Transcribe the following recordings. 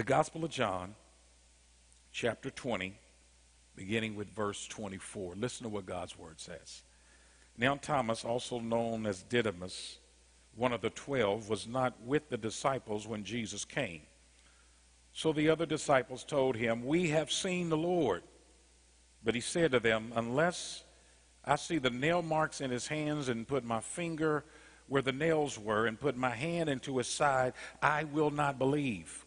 The Gospel of John, chapter 20, beginning with verse 24. Listen to what God's word says. Now, Thomas, also known as Didymus, one of the twelve, was not with the disciples when Jesus came. So the other disciples told him, We have seen the Lord. But he said to them, Unless I see the nail marks in his hands and put my finger where the nails were and put my hand into his side, I will not believe.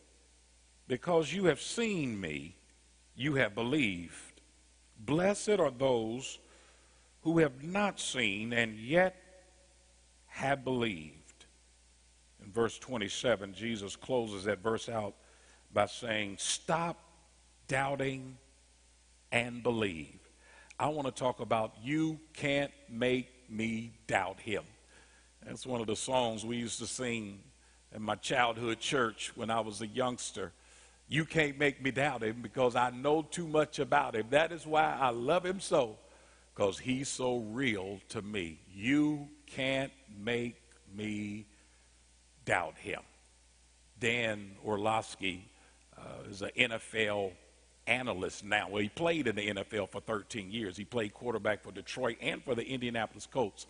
Because you have seen me, you have believed. Blessed are those who have not seen and yet have believed. In verse 27, Jesus closes that verse out by saying, Stop doubting and believe. I want to talk about You Can't Make Me Doubt Him. That's one of the songs we used to sing in my childhood church when I was a youngster. You can't make me doubt him because I know too much about him. That is why I love him so, because he's so real to me. You can't make me doubt him. Dan Orlovsky uh, is an NFL analyst now. Well, he played in the NFL for 13 years. He played quarterback for Detroit and for the Indianapolis Colts.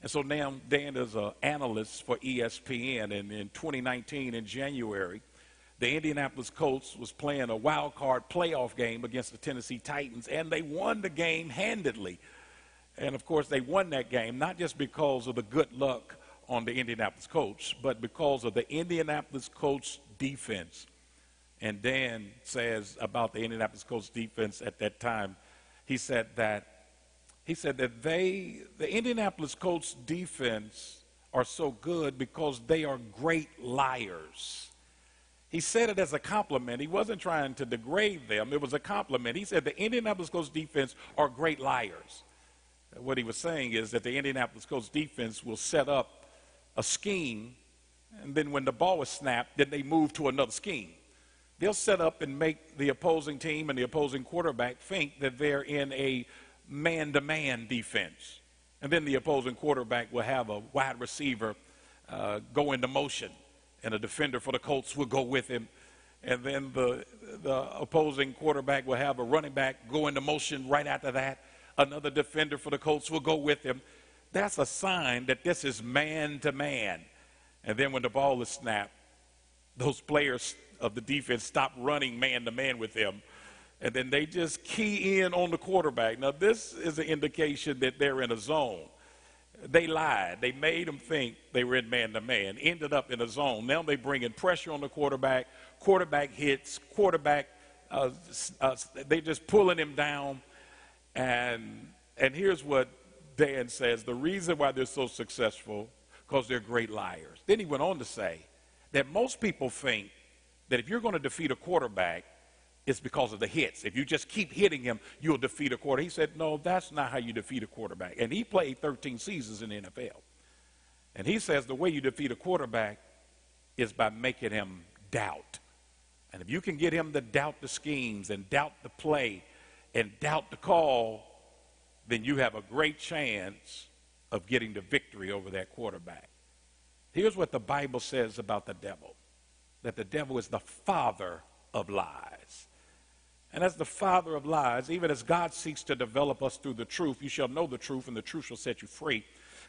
And so now Dan is an analyst for ESPN. And in 2019, in January, the Indianapolis Colts was playing a wild card playoff game against the Tennessee Titans, and they won the game handedly. And of course, they won that game not just because of the good luck on the Indianapolis Colts, but because of the Indianapolis Colts defense. And Dan says about the Indianapolis Colts defense at that time, he said that he said that they the Indianapolis Colts defense are so good because they are great liars. He said it as a compliment. He wasn't trying to degrade them. It was a compliment. He said the Indianapolis Colts defense are great liars. What he was saying is that the Indianapolis Colts defense will set up a scheme, and then when the ball is snapped, then they move to another scheme. They'll set up and make the opposing team and the opposing quarterback think that they're in a man to man defense. And then the opposing quarterback will have a wide receiver uh, go into motion and a defender for the Colts will go with him. And then the, the opposing quarterback will have a running back go into motion right after that. Another defender for the Colts will go with him. That's a sign that this is man to man. And then when the ball is snapped, those players of the defense stop running man to man with them. And then they just key in on the quarterback. Now, this is an indication that they're in a zone. They lied. They made them think they were in man to man, ended up in a zone. Now they bring in pressure on the quarterback. Quarterback hits, quarterback, uh, uh, they just pulling him down. And, and here's what Dan says the reason why they're so successful, because they're great liars. Then he went on to say that most people think that if you're going to defeat a quarterback, it's because of the hits. If you just keep hitting him, you'll defeat a quarter. He said, No, that's not how you defeat a quarterback. And he played 13 seasons in the NFL. And he says the way you defeat a quarterback is by making him doubt. And if you can get him to doubt the schemes and doubt the play and doubt the call, then you have a great chance of getting the victory over that quarterback. Here's what the Bible says about the devil that the devil is the father of lies. And as the father of lies, even as God seeks to develop us through the truth, you shall know the truth, and the truth shall set you free.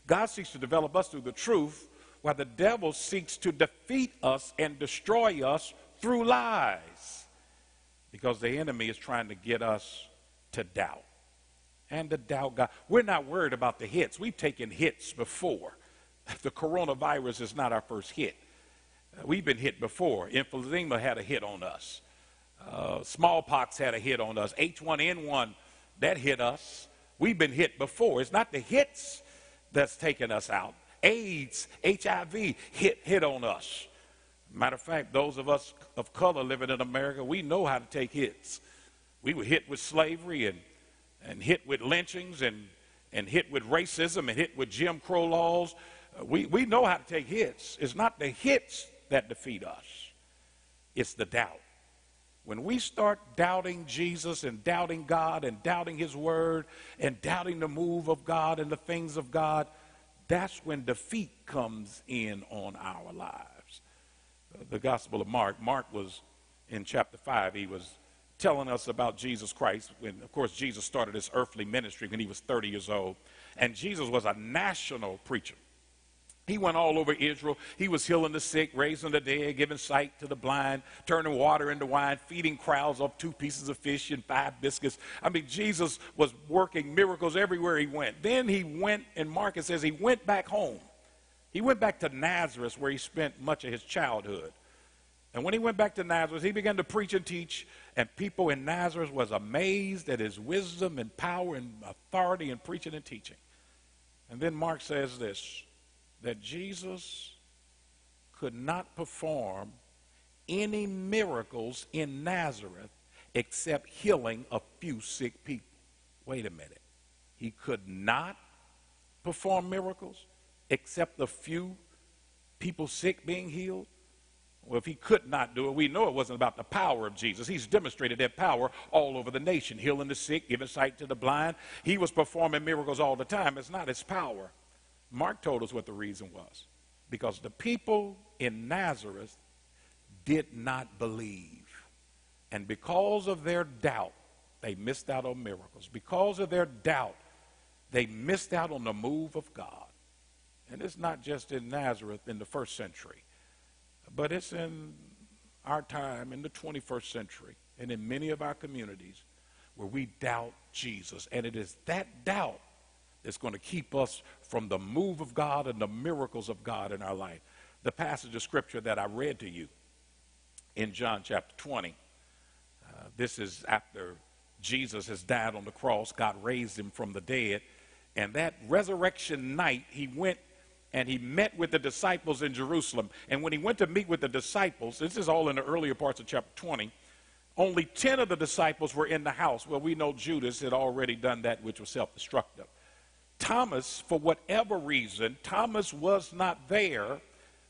God seeks to develop us through the truth, while the devil seeks to defeat us and destroy us through lies. Because the enemy is trying to get us to doubt and to doubt God. We're not worried about the hits. We've taken hits before. The coronavirus is not our first hit. We've been hit before. Emphysema had a hit on us. Uh, smallpox had a hit on us. H1N1, that hit us. We've been hit before. It's not the hits that's taken us out. AIDS, HIV hit, hit on us. Matter of fact, those of us of color living in America, we know how to take hits. We were hit with slavery and, and hit with lynchings and, and hit with racism and hit with Jim Crow laws. Uh, we, we know how to take hits. It's not the hits that defeat us, it's the doubt. When we start doubting Jesus and doubting God and doubting His Word and doubting the move of God and the things of God, that's when defeat comes in on our lives. The Gospel of Mark, Mark was in chapter 5, he was telling us about Jesus Christ when, of course, Jesus started his earthly ministry when he was 30 years old. And Jesus was a national preacher. He went all over Israel. He was healing the sick, raising the dead, giving sight to the blind, turning water into wine, feeding crowds off two pieces of fish and five biscuits. I mean, Jesus was working miracles everywhere he went. Then he went, and Marcus says he went back home. He went back to Nazareth where he spent much of his childhood. And when he went back to Nazareth, he began to preach and teach, and people in Nazareth was amazed at his wisdom and power and authority in preaching and teaching. And then Mark says this that Jesus could not perform any miracles in Nazareth except healing a few sick people. Wait a minute. He could not perform miracles except a few people sick being healed? Well, if he could not do it, we know it wasn't about the power of Jesus. He's demonstrated that power all over the nation, healing the sick, giving sight to the blind. He was performing miracles all the time. It's not his power. Mark told us what the reason was. Because the people in Nazareth did not believe. And because of their doubt, they missed out on miracles. Because of their doubt, they missed out on the move of God. And it's not just in Nazareth in the first century, but it's in our time in the 21st century and in many of our communities where we doubt Jesus. And it is that doubt that's going to keep us from the move of God and the miracles of God in our life. The passage of scripture that I read to you in John chapter 20, uh, this is after Jesus has died on the cross, God raised him from the dead. And that resurrection night, he went and he met with the disciples in Jerusalem. And when he went to meet with the disciples, this is all in the earlier parts of chapter 20, only 10 of the disciples were in the house. Well, we know Judas had already done that which was self destructive. Thomas, for whatever reason, Thomas was not there.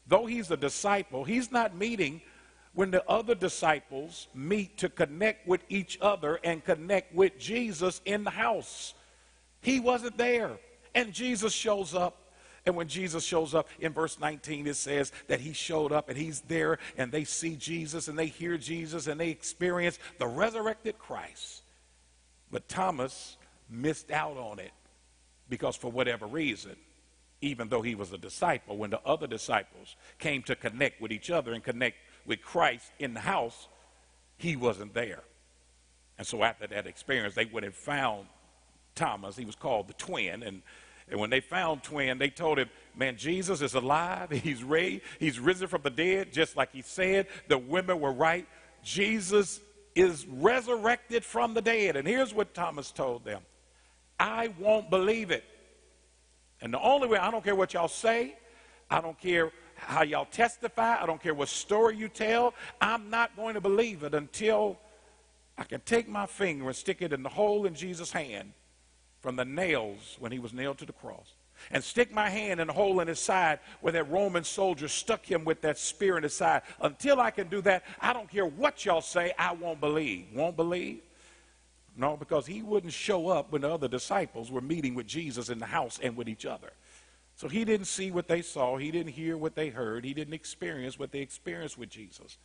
Though he's a disciple, he's not meeting when the other disciples meet to connect with each other and connect with Jesus in the house. He wasn't there. And Jesus shows up. And when Jesus shows up in verse 19, it says that he showed up and he's there and they see Jesus and they hear Jesus and they experience the resurrected Christ. But Thomas missed out on it because for whatever reason, even though he was a disciple, when the other disciples came to connect with each other and connect with Christ in the house, he wasn't there. And so after that experience, they went and found Thomas. He was called the twin. And, and when they found twin, they told him, man, Jesus is alive. He's raised. He's risen from the dead, just like he said. The women were right. Jesus is resurrected from the dead. And here's what Thomas told them. I won't believe it. And the only way, I don't care what y'all say, I don't care how y'all testify, I don't care what story you tell, I'm not going to believe it until I can take my finger and stick it in the hole in Jesus' hand from the nails when he was nailed to the cross. And stick my hand in the hole in his side where that Roman soldier stuck him with that spear in his side. Until I can do that, I don't care what y'all say, I won't believe. Won't believe? No, because he wouldn't show up when the other disciples were meeting with Jesus in the house and with each other. So he didn't see what they saw. He didn't hear what they heard. He didn't experience what they experienced with Jesus.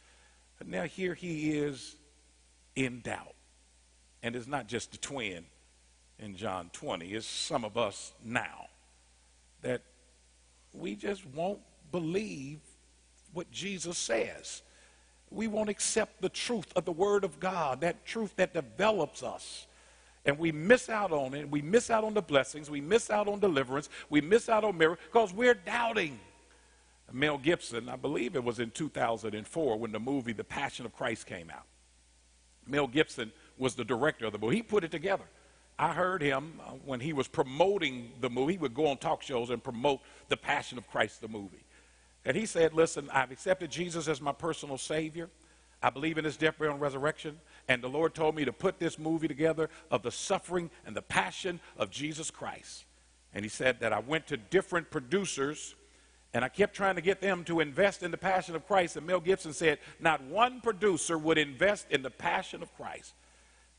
But now here he is in doubt. And it's not just the twin in John 20, it's some of us now that we just won't believe what Jesus says we won't accept the truth of the Word of God, that truth that develops us. And we miss out on it. We miss out on the blessings. We miss out on deliverance. We miss out on miracles because we're doubting. Mel Gibson, I believe it was in 2004 when the movie The Passion of Christ came out. Mel Gibson was the director of the movie. He put it together. I heard him uh, when he was promoting the movie. He would go on talk shows and promote The Passion of Christ, the movie. And he said, Listen, I've accepted Jesus as my personal Savior. I believe in his death, burial, and resurrection. And the Lord told me to put this movie together of the suffering and the passion of Jesus Christ. And he said that I went to different producers and I kept trying to get them to invest in the passion of Christ. And Mel Gibson said, Not one producer would invest in the passion of Christ.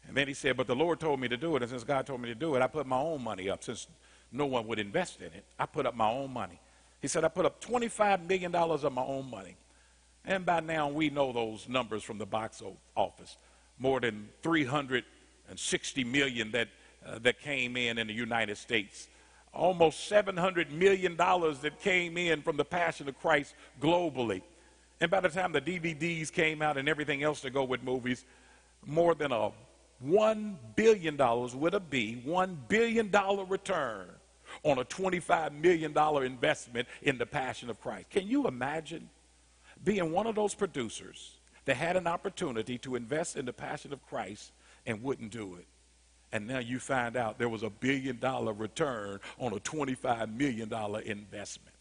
And then he said, But the Lord told me to do it. And since God told me to do it, I put my own money up. Since no one would invest in it, I put up my own money. He said, I put up $25 million of my own money. And by now, we know those numbers from the box office more than 360 million that, uh, that came in in the United States almost $700 million that came in from the Passion of Christ globally. And by the time the DVDs came out and everything else to go with movies, more than a $1 billion with a B, $1 billion return on a $25 million investment in the Passion of Christ. Can you imagine being one of those producers that had an opportunity to invest in the Passion of Christ and wouldn't do it? and now you find out there was a billion dollar return on a $25 million investment.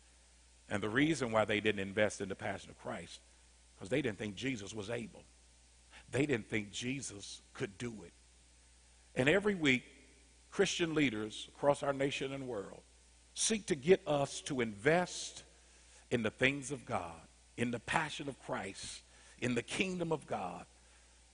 And the reason why they didn't invest in the Passion of Christ, because they didn't think Jesus was able. They didn't think Jesus could do it. And every week, Christian leaders across our nation and world seek to get us to invest in the things of God, in the passion of Christ, in the kingdom of God.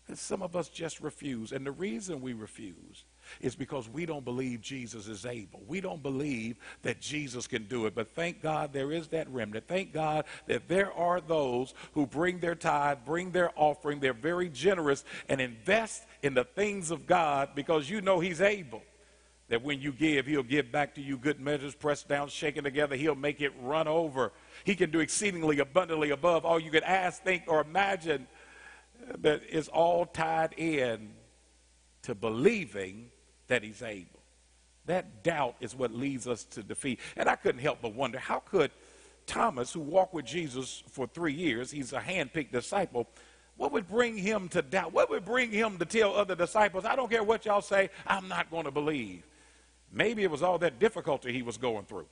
And some of us just refuse. And the reason we refuse is because we don't believe Jesus is able. We don't believe that Jesus can do it. But thank God there is that remnant. Thank God that there are those who bring their tithe, bring their offering, they're very generous, and invest in the things of God because you know He's able. That when you give, He'll give back to you good measures, pressed down, shaken together. He'll make it run over. He can do exceedingly abundantly above all you could ask, think, or imagine that is all tied in to believing that he's able. That doubt is what leads us to defeat. And I couldn't help but wonder how could Thomas, who walked with Jesus for three years, he's a handpicked disciple, what would bring him to doubt? What would bring him to tell other disciples, I don't care what y'all say, I'm not going to believe? Maybe it was all that difficulty he was going through.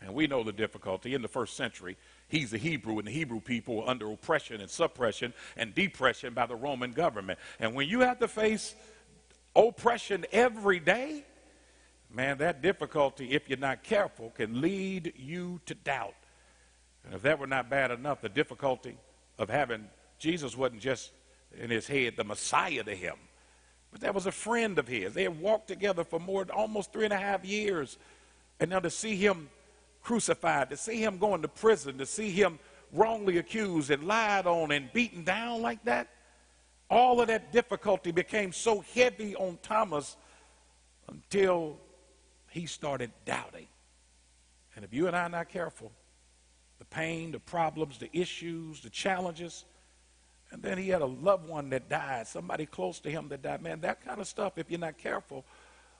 And we know the difficulty in the first century. He's a Hebrew, and the Hebrew people were under oppression and suppression and depression by the Roman government. And when you have to face oppression every day, man, that difficulty, if you're not careful, can lead you to doubt. And if that were not bad enough, the difficulty of having Jesus wasn't just in his head the Messiah to him, but that was a friend of his. They had walked together for more almost three and a half years. And now to see him crucified, to see him going to prison, to see him wrongly accused and lied on and beaten down like that, all of that difficulty became so heavy on Thomas until he started doubting. And if you and I are not careful, the pain, the problems, the issues, the challenges, and then he had a loved one that died, somebody close to him that died. Man, that kind of stuff, if you're not careful,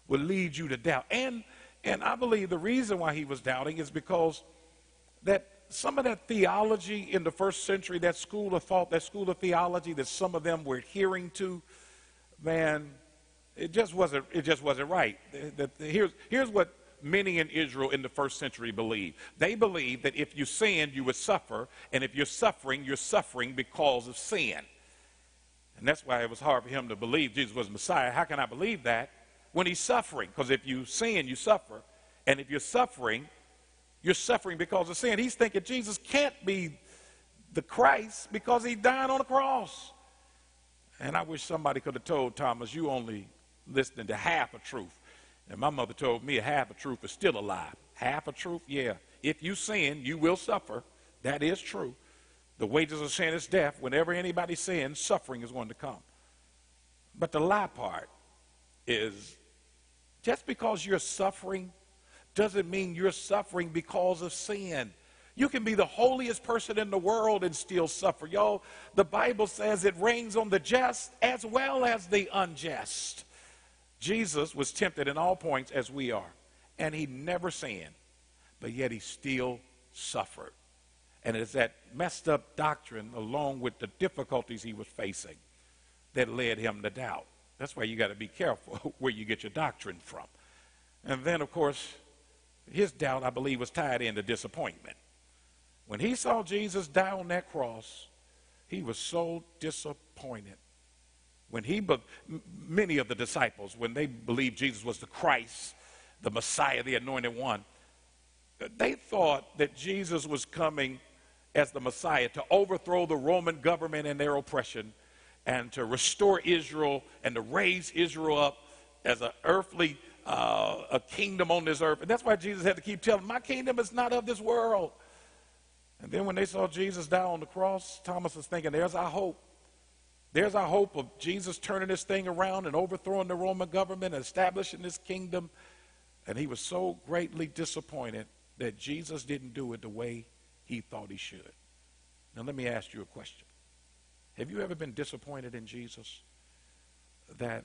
will lead you to doubt. And and I believe the reason why he was doubting is because that some of that theology in the first century, that school of thought, that school of theology that some of them were adhering to, man, it just wasn't, it just wasn't right. The, the, here's, here's what many in Israel in the first century believed. They believed that if you sinned, you would suffer, and if you're suffering, you're suffering because of sin. And that's why it was hard for him to believe Jesus was Messiah. How can I believe that when he's suffering? Because if you sin, you suffer. And if you're suffering, you're suffering because of sin. He's thinking Jesus can't be the Christ because he died on the cross. And I wish somebody could have told Thomas, you only listening to half a truth. And my mother told me half a truth is still a lie. Half a truth, yeah. If you sin, you will suffer. That is true. The wages of sin is death. Whenever anybody sins, suffering is going to come. But the lie part is just because you're suffering doesn't mean you're suffering because of sin. You can be the holiest person in the world and still suffer. Y'all, the Bible says it rains on the just as well as the unjust. Jesus was tempted in all points as we are, and he never sinned, but yet he still suffered. And it's that messed up doctrine, along with the difficulties he was facing, that led him to doubt. That's why you got to be careful where you get your doctrine from. And then, of course, his doubt, I believe, was tied into disappointment. When he saw Jesus die on that cross, he was so disappointed. When he, but many of the disciples, when they believed Jesus was the Christ, the Messiah, the anointed one, they thought that Jesus was coming as the Messiah to overthrow the Roman government and their oppression and to restore Israel and to raise Israel up as an earthly uh, a kingdom on this earth. And that's why Jesus had to keep telling my kingdom is not of this world. And then when they saw Jesus die on the cross, Thomas was thinking, there's our hope. There's our hope of Jesus turning this thing around and overthrowing the Roman government and establishing this kingdom. And he was so greatly disappointed that Jesus didn't do it the way he thought he should. Now, let me ask you a question. Have you ever been disappointed in Jesus? That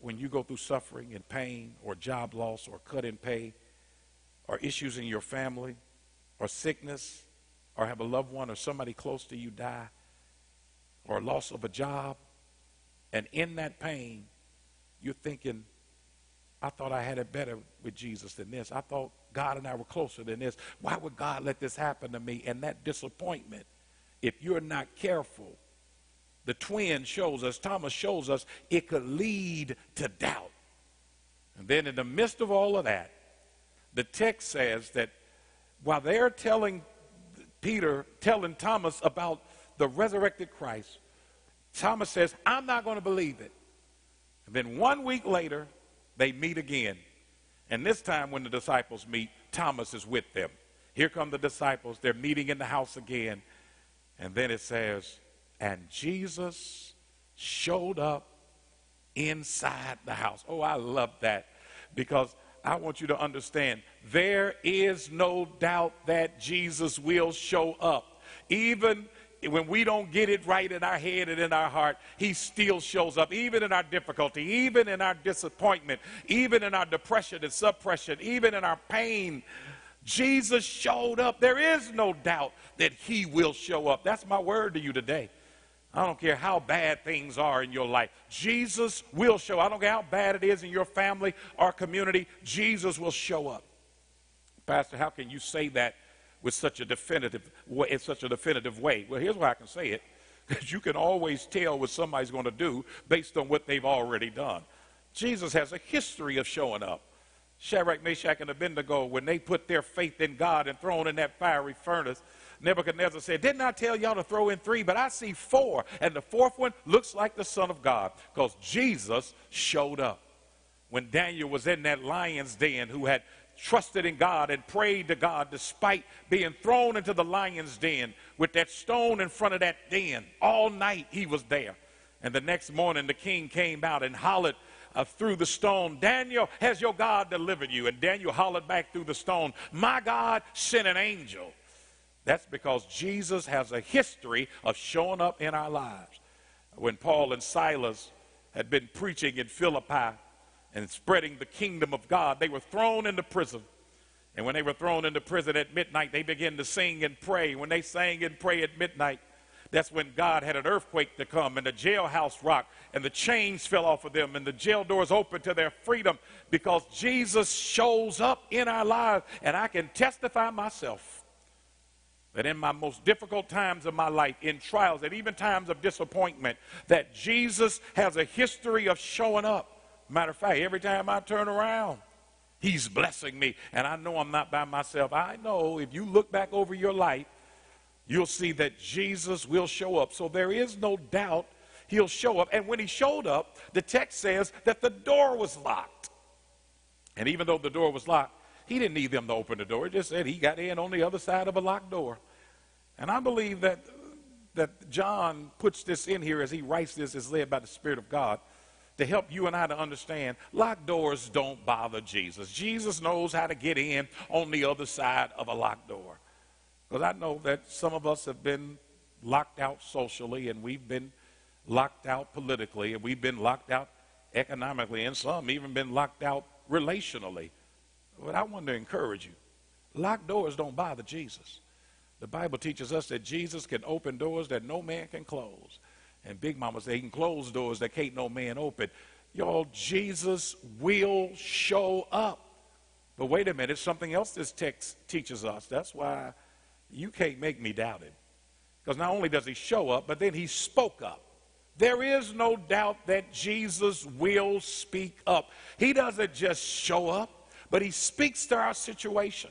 when you go through suffering and pain or job loss or cut in pay or issues in your family or sickness or have a loved one or somebody close to you die or loss of a job, and in that pain, you're thinking, I thought I had it better with Jesus than this. I thought God and I were closer than this. Why would God let this happen to me? And that disappointment, if you're not careful, the twin shows us, Thomas shows us, it could lead to doubt. And then in the midst of all of that, the text says that while they're telling Peter, telling Thomas about the resurrected Christ, Thomas says, I'm not going to believe it. And then one week later, they meet again. And this time, when the disciples meet, Thomas is with them. Here come the disciples. They're meeting in the house again. And then it says, and Jesus showed up inside the house. Oh, I love that because I want you to understand there is no doubt that Jesus will show up. Even when we don't get it right in our head and in our heart, He still shows up, even in our difficulty, even in our disappointment, even in our depression and suppression, even in our pain. Jesus showed up. There is no doubt that He will show up. That's my word to you today. I don't care how bad things are in your life. Jesus will show. I don't care how bad it is in your family or community. Jesus will show up. Pastor, how can you say that with such a definitive in such a definitive way? Well, here's why I can say it. Because you can always tell what somebody's going to do based on what they've already done. Jesus has a history of showing up. Shadrach, Meshach, and Abednego, when they put their faith in God and thrown in that fiery furnace, Nebuchadnezzar said, Didn't I tell y'all to throw in three? But I see four. And the fourth one looks like the Son of God because Jesus showed up. When Daniel was in that lion's den, who had trusted in God and prayed to God despite being thrown into the lion's den with that stone in front of that den, all night he was there. And the next morning, the king came out and hollered uh, through the stone, Daniel, has your God delivered you? And Daniel hollered back through the stone, My God sent an angel that's because Jesus has a history of showing up in our lives. When Paul and Silas had been preaching in Philippi and spreading the kingdom of God, they were thrown into prison. And when they were thrown into prison at midnight, they began to sing and pray. When they sang and pray at midnight, that's when God had an earthquake to come and the jailhouse rocked and the chains fell off of them and the jail doors opened to their freedom because Jesus shows up in our lives. And I can testify myself that in my most difficult times of my life, in trials, and even times of disappointment, that Jesus has a history of showing up. Matter of fact, every time I turn around, He's blessing me. And I know I'm not by myself. I know if you look back over your life, you'll see that Jesus will show up. So there is no doubt He'll show up. And when He showed up, the text says that the door was locked. And even though the door was locked, he didn't need them to open the door. He just said he got in on the other side of a locked door. And I believe that, that John puts this in here as he writes this as led by the Spirit of God to help you and I to understand locked doors don't bother Jesus. Jesus knows how to get in on the other side of a locked door. Because I know that some of us have been locked out socially and we've been locked out politically and we've been locked out economically and some even been locked out relationally. But I want to encourage you locked doors don't bother Jesus. The Bible teaches us that Jesus can open doors that no man can close. And Big Mama said he can close doors that can't no man open. Y'all, Jesus will show up. But wait a minute, something else this text teaches us. That's why You can't make me doubt it. Because not only does he show up, but then he spoke up. There is no doubt that Jesus will speak up. He doesn't just show up, but he speaks to our situation.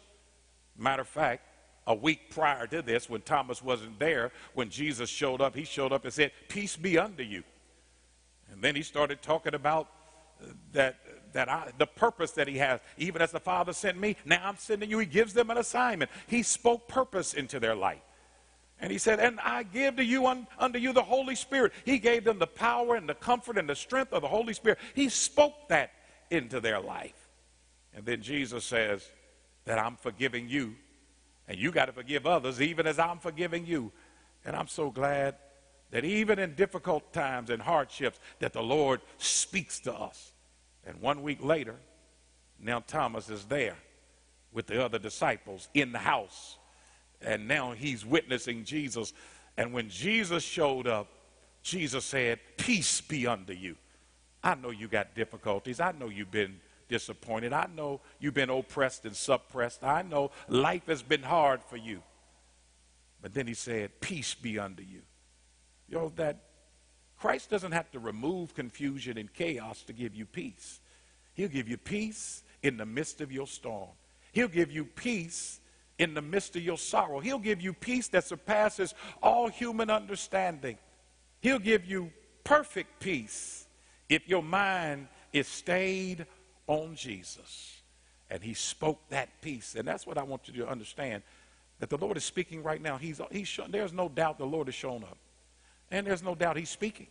Matter of fact, a week prior to this, when Thomas wasn't there, when Jesus showed up, he showed up and said, Peace be unto you. And then he started talking about uh, that, that I, the purpose that he has. Even as the Father sent me, now I'm sending you. He gives them an assignment. He spoke purpose into their life. And he said, And I give to you un, unto you the Holy Spirit. He gave them the power and the comfort and the strength of the Holy Spirit. He spoke that into their life. And then Jesus says that I'm forgiving you, and you got to forgive others, even as I'm forgiving you. And I'm so glad that even in difficult times and hardships, that the Lord speaks to us. And one week later, now Thomas is there with the other disciples in the house and now he's witnessing Jesus. And when Jesus showed up, Jesus said, Peace be unto you. I know you got difficulties. I know you've been disappointed. I know you've been oppressed and suppressed. I know life has been hard for you. But then he said, Peace be unto you. You know, that Christ doesn't have to remove confusion and chaos to give you peace. He'll give you peace in the midst of your storm. He'll give you peace in the midst of your sorrow. He'll give you peace that surpasses all human understanding. He'll give you perfect peace if your mind is stayed on Jesus. And he spoke that peace. And that's what I want you to understand that the Lord is speaking right now. He's, he's there's no doubt the Lord has shown up. And there's no doubt he's speaking.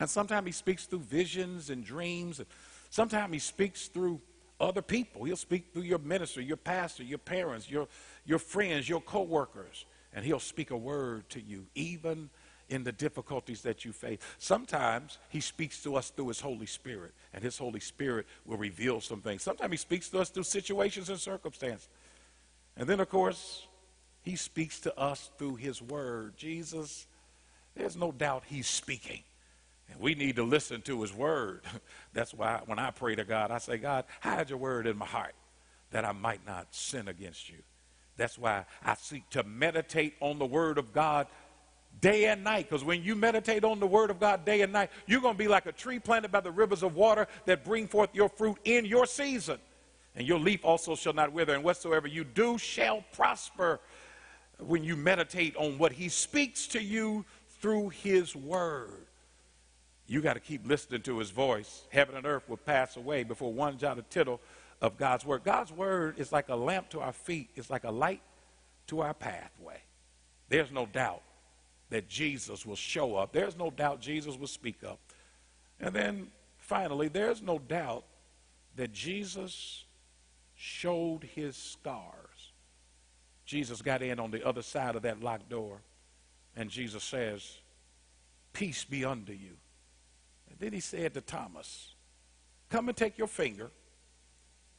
And sometimes he speaks through visions and dreams. And sometimes he speaks through other people. He'll speak through your minister, your pastor, your parents, your, your friends, your co-workers, and he'll speak a word to you, even in the difficulties that you face. Sometimes he speaks to us through his Holy Spirit, and his Holy Spirit will reveal some things. Sometimes he speaks to us through situations and circumstances. And then, of course, he speaks to us through his word. Jesus, there's no doubt he's speaking. And we need to listen to his word. That's why when I pray to God, I say, God, hide your word in my heart that I might not sin against you. That's why I seek to meditate on the word of God day and night. Because when you meditate on the word of God day and night, you're going to be like a tree planted by the rivers of water that bring forth your fruit in your season. And your leaf also shall not wither, and whatsoever you do shall prosper when you meditate on what he speaks to you through his word. You got to keep listening to his voice. Heaven and earth will pass away before one jot or tittle of God's word. God's word is like a lamp to our feet, it's like a light to our pathway. There's no doubt that Jesus will show up. There's no doubt Jesus will speak up. And then finally, there's no doubt that Jesus showed his scars. Jesus got in on the other side of that locked door, and Jesus says, Peace be unto you. And then he said to Thomas, Come and take your finger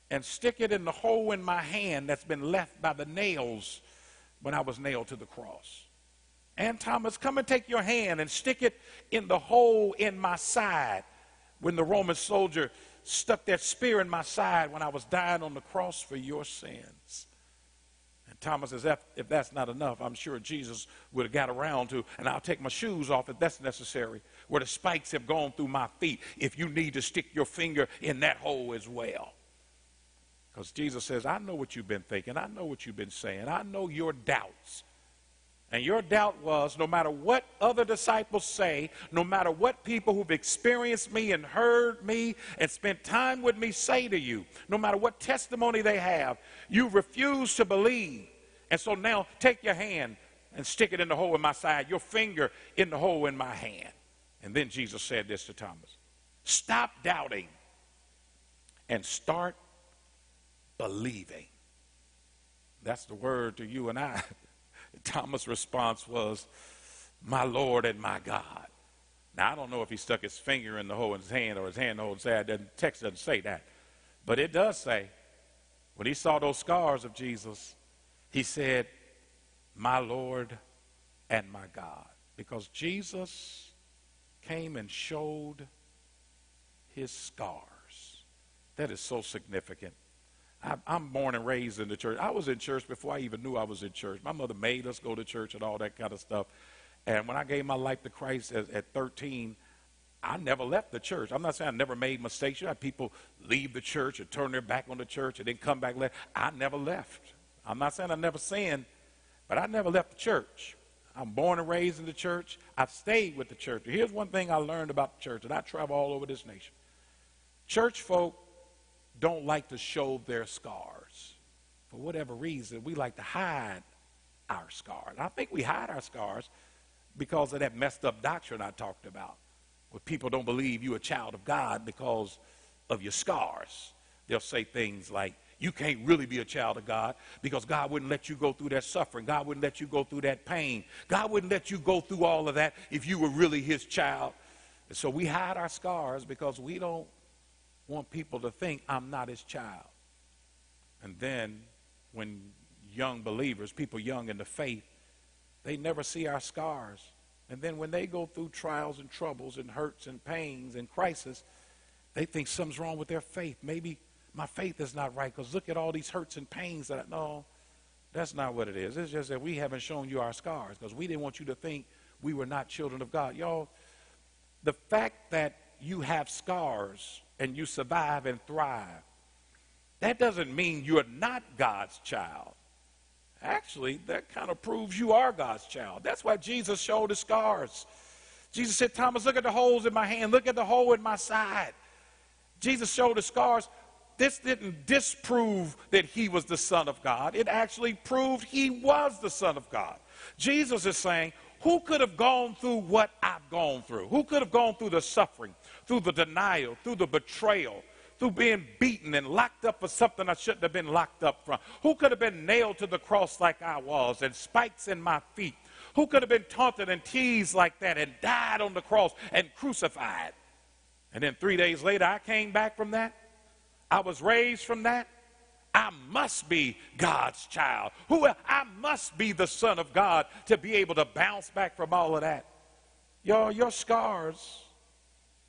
and stick it in the hole in my hand that's been left by the nails when I was nailed to the cross. And Thomas, come and take your hand and stick it in the hole in my side when the Roman soldier stuck that spear in my side when I was dying on the cross for your sins. And Thomas says, if, if that's not enough, I'm sure Jesus would have got around to, and I'll take my shoes off if that's necessary, where the spikes have gone through my feet, if you need to stick your finger in that hole as well. Because Jesus says, I know what you've been thinking. I know what you've been saying. I know your doubts. And your doubt was no matter what other disciples say, no matter what people who've experienced me and heard me and spent time with me say to you, no matter what testimony they have, you refuse to believe. And so now take your hand and stick it in the hole in my side, your finger in the hole in my hand. And then Jesus said this to Thomas Stop doubting and start believing. That's the word to you and I. Thomas' response was, My Lord and my God. Now, I don't know if he stuck his finger in the hole in his hand or his hand in the hole in his head. The text doesn't say that. But it does say, when he saw those scars of Jesus, he said, My Lord and my God. Because Jesus came and showed his scars. That is so significant. I, I'm born and raised in the church. I was in church before I even knew I was in church. My mother made us go to church and all that kind of stuff. And when I gave my life to Christ at, at 13, I never left the church. I'm not saying I never made mistakes. You have people leave the church and turn their back on the church and then come back. Left. I never left. I'm not saying I never sinned, but I never left the church. I'm born and raised in the church. I've stayed with the church. Here's one thing I learned about the church, and I travel all over this nation. Church folk don't like to show their scars. For whatever reason, we like to hide our scars. I think we hide our scars because of that messed up doctrine I talked about, where people don't believe you're a child of God because of your scars. They'll say things like, you can't really be a child of God because God wouldn't let you go through that suffering. God wouldn't let you go through that pain. God wouldn't let you go through all of that if you were really his child. And so we hide our scars because we don't want people to think I'm not his child. And then when young believers, people young in the faith, they never see our scars. And then when they go through trials and troubles and hurts and pains and crisis, they think something's wrong with their faith. Maybe my faith is not right because look at all these hurts and pains that I know. That's not what it is. It's just that we haven't shown you our scars because we didn't want you to think we were not children of God. Y'all, the fact that you have scars and you survive and thrive, that doesn't mean you're not God's child. Actually, that kind of proves you are God's child. That's why Jesus showed his scars. Jesus said, Thomas, look at the holes in my hand, look at the hole in my side. Jesus showed the scars. This didn't disprove that he was the Son of God. It actually proved he was the Son of God. Jesus is saying, Who could have gone through what I've gone through? Who could have gone through the suffering? through the denial, through the betrayal, through being beaten and locked up for something I shouldn't have been locked up for? Who could have been nailed to the cross like I was and spikes in my feet? Who could have been taunted and teased like that and died on the cross and crucified? And then three days later, I came back from that. I was raised from that. I must be God's child. Who I must be the son of God to be able to bounce back from all of that. Y'all, your scars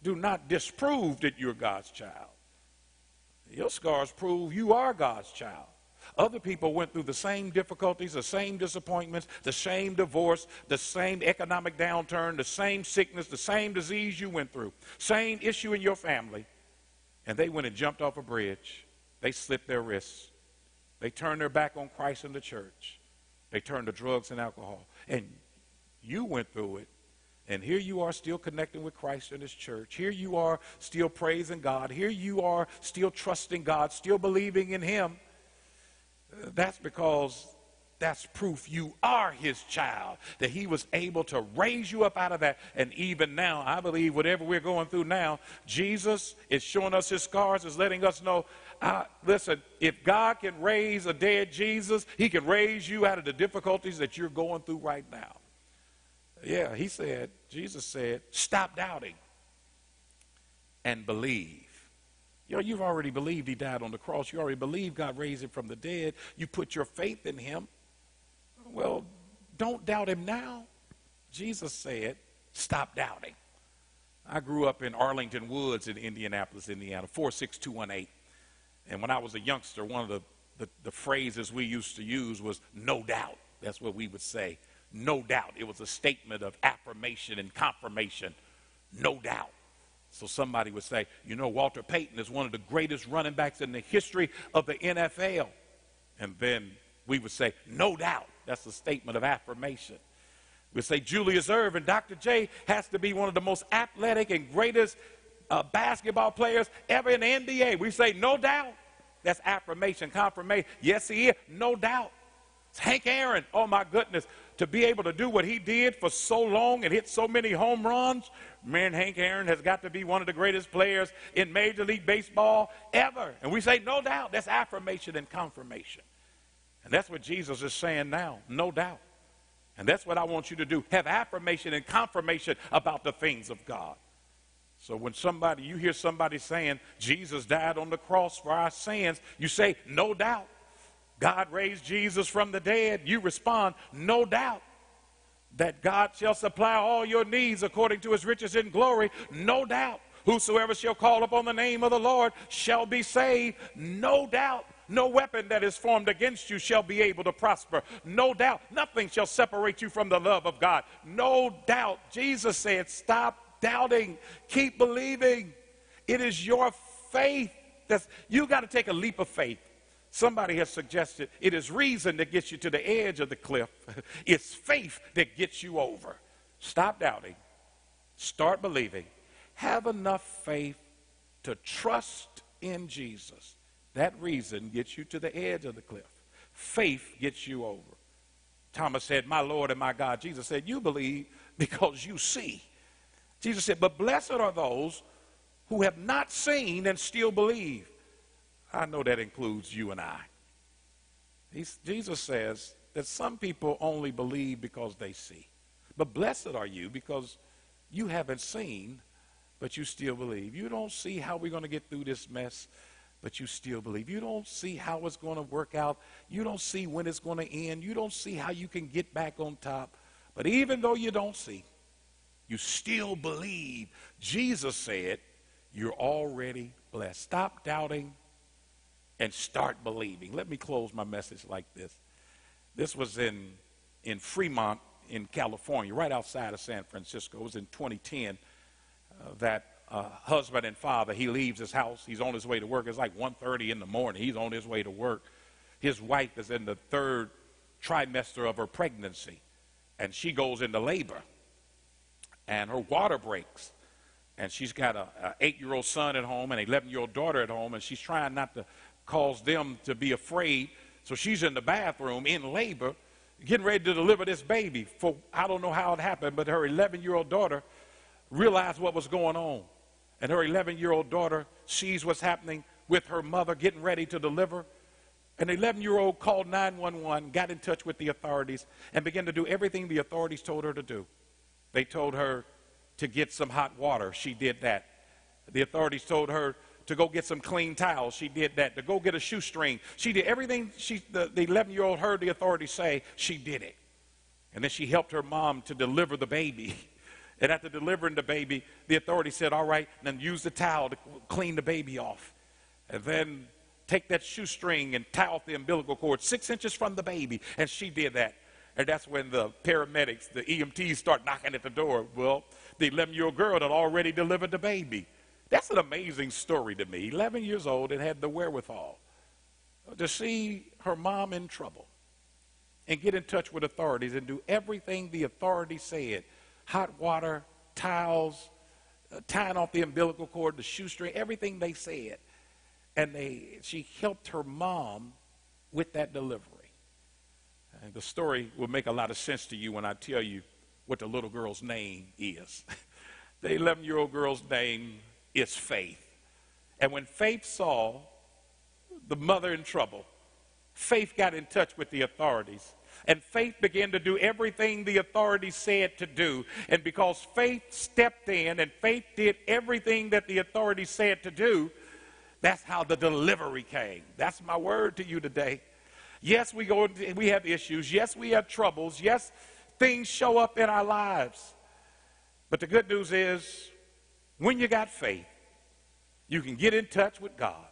do not disprove that you're God's child. Your scars prove you are God's child. Other people went through the same difficulties, the same disappointments, the same divorce, the same economic downturn, the same sickness, the same disease you went through, same issue in your family. And they went and jumped off a bridge. They slipped their wrists. They turned their back on Christ and the church. They turned to drugs and alcohol. And you went through it and here you are still connecting with Christ and His church. Here you are still praising God. Here you are still trusting God, still believing in Him. Uh, that's because that's proof you are His child, that He was able to raise you up out of that. And even now, I believe whatever we're going through now, Jesus is showing us His scars, is letting us know uh, listen, if God can raise a dead Jesus, He can raise you out of the difficulties that you're going through right now. Yeah, he said, Jesus said, stop doubting and believe. You know, you've already believed he died on the cross. You already believe God raised him from the dead. You put your faith in him. Well, don't doubt him now. Jesus said, stop doubting. I grew up in Arlington Woods in Indianapolis, Indiana, 46218. And when I was a youngster, one of the, the, the phrases we used to use was no doubt. That's what we would say. No doubt. It was a statement of affirmation and confirmation. No doubt. So somebody would say, you know, Walter Payton is one of the greatest running backs in the history of the NFL. And then we would say, no doubt. That's a statement of affirmation. We'd say Julius Erving, Dr. J has to be one of the most athletic and greatest uh, basketball players ever in the NBA. We say, no doubt. That's affirmation, confirmation. Yes, he is. No doubt. It's Hank Aaron. Oh, my goodness to be able to do what he did for so long and hit so many home runs, man, Hank Aaron has got to be one of the greatest players in Major League Baseball ever. And we say, no doubt. That's affirmation and confirmation. And that's what Jesus is saying now, no doubt. And that's what I want you to do. Have affirmation and confirmation about the things of God. So when somebody, you hear somebody saying, Jesus died on the cross for our sins, you say, no doubt. God raised Jesus from the dead, you respond, no doubt that God shall supply all your needs according to his riches in glory, no doubt. Whosoever shall call upon the name of the Lord shall be saved, no doubt. no weapon that is formed against you shall be able to prosper. No doubt, nothing shall separate you from the love of God. No doubt. Jesus said, Stop doubting, keep believing. It is your faith that's, you got to take a leap of faith. Somebody has suggested it is reason that gets you to the edge of the cliff, it's faith that gets you over. Stop doubting, start believing, have enough faith to trust in Jesus. That reason gets you to the edge of the cliff. Faith gets you over. Thomas said, My Lord and my God. Jesus said, You believe because you see. Jesus said, But blessed are those who have not seen and still believe. I know that includes you and I. He's, Jesus says that some people only believe because they see. But blessed are you because you haven't seen, but you still believe. You don't see how we're going to get through this mess, but you still believe. You don't see how it's going to work out. You don't see when it's going to end. You don't see how you can get back on top. But even though you don't see, you still believe. Jesus said, You're already blessed. Stop doubting and start believing. Let me close my message like this. This was in, in Fremont, in California, right outside of San Francisco. It was in 2010 uh, that uh, husband and father, he leaves his house. He's on his way to work. It's like 1.30 in the morning. He's on his way to work. His wife is in the third trimester of her pregnancy, and she goes into labor, and her water breaks. And she's got an eight-year-old son at home and an 11-year-old daughter at home, and she's trying not to cause them to be afraid. So she's in the bathroom in labor, getting ready to deliver this baby. For I don't know how it happened, but her 11-year-old daughter realized what was going on. And her 11 year old daughter sees what's happening with her mother getting ready to deliver. An 11 year old called 911, got in touch with the authorities, and began to do everything the authorities told her to do. They told her to get some hot water. She did that. The authorities told her to go get some clean towels. She did that. To go get a shoestring. She did everything she, the 11 year old heard the authorities say. She did it. And then she helped her mom to deliver the baby. And after delivering the baby, the authority said, All right, then use the towel to clean the baby off. And then take that shoestring and tie off the umbilical cord six inches from the baby. And she did that. And that's when the paramedics, the EMTs, start knocking at the door. Well, the 11 year old girl had already delivered the baby. That's an amazing story to me. 11 years old and had the wherewithal to see her mom in trouble and get in touch with authorities and do everything the authorities said hot water, towels, uh, tying off the umbilical cord, the shoestring, everything they said. And they, she helped her mom with that delivery. And the story will make a lot of sense to you when I tell you what the little girl's name is. the 11 year old girl's name is Faith. And when Faith saw the mother in trouble, Faith got in touch with the authorities and faith began to do everything the authorities said to do. And because faith stepped in and faith did everything that the authorities said to do, that's how the delivery came. That's my word to you today. Yes, we go we have issues. Yes, we have troubles. Yes, things show up in our lives. But the good news is when you got faith, you can get in touch with God.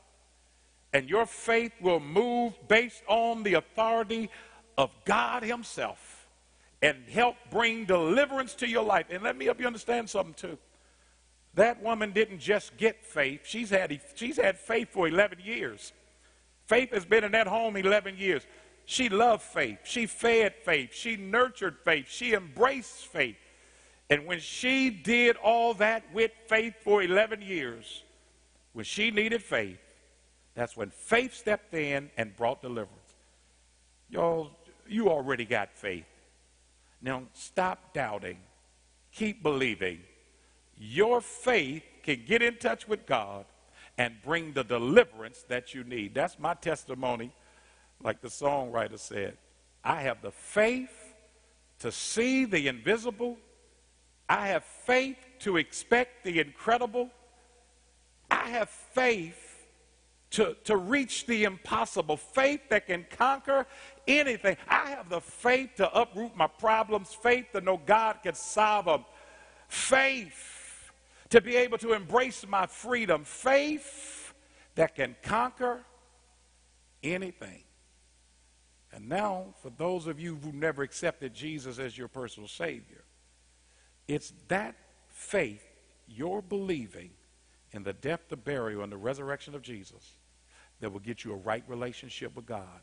And your faith will move based on the authority of God Himself and help bring deliverance to your life. And let me help you understand something too. That woman didn't just get faith, she's had, she's had faith for 11 years. Faith has been in that home 11 years. She loved faith. She fed faith. She nurtured faith. She embraced faith. And when she did all that with faith for 11 years, when she needed faith, that's when faith stepped in and brought deliverance. Y'all, you already got faith. Now stop doubting. Keep believing. Your faith can get in touch with God and bring the deliverance that you need. That's my testimony, like the songwriter said. I have the faith to see the invisible. I have faith to expect the incredible. I have faith to, to reach the impossible, faith that can conquer anything. I have the faith to uproot my problems, faith to know God can solve them, faith to be able to embrace my freedom, faith that can conquer anything. And now, for those of you who never accepted Jesus as your personal Savior, it's that faith, your believing in the death, the burial, and the resurrection of Jesus, that will get you a right relationship with God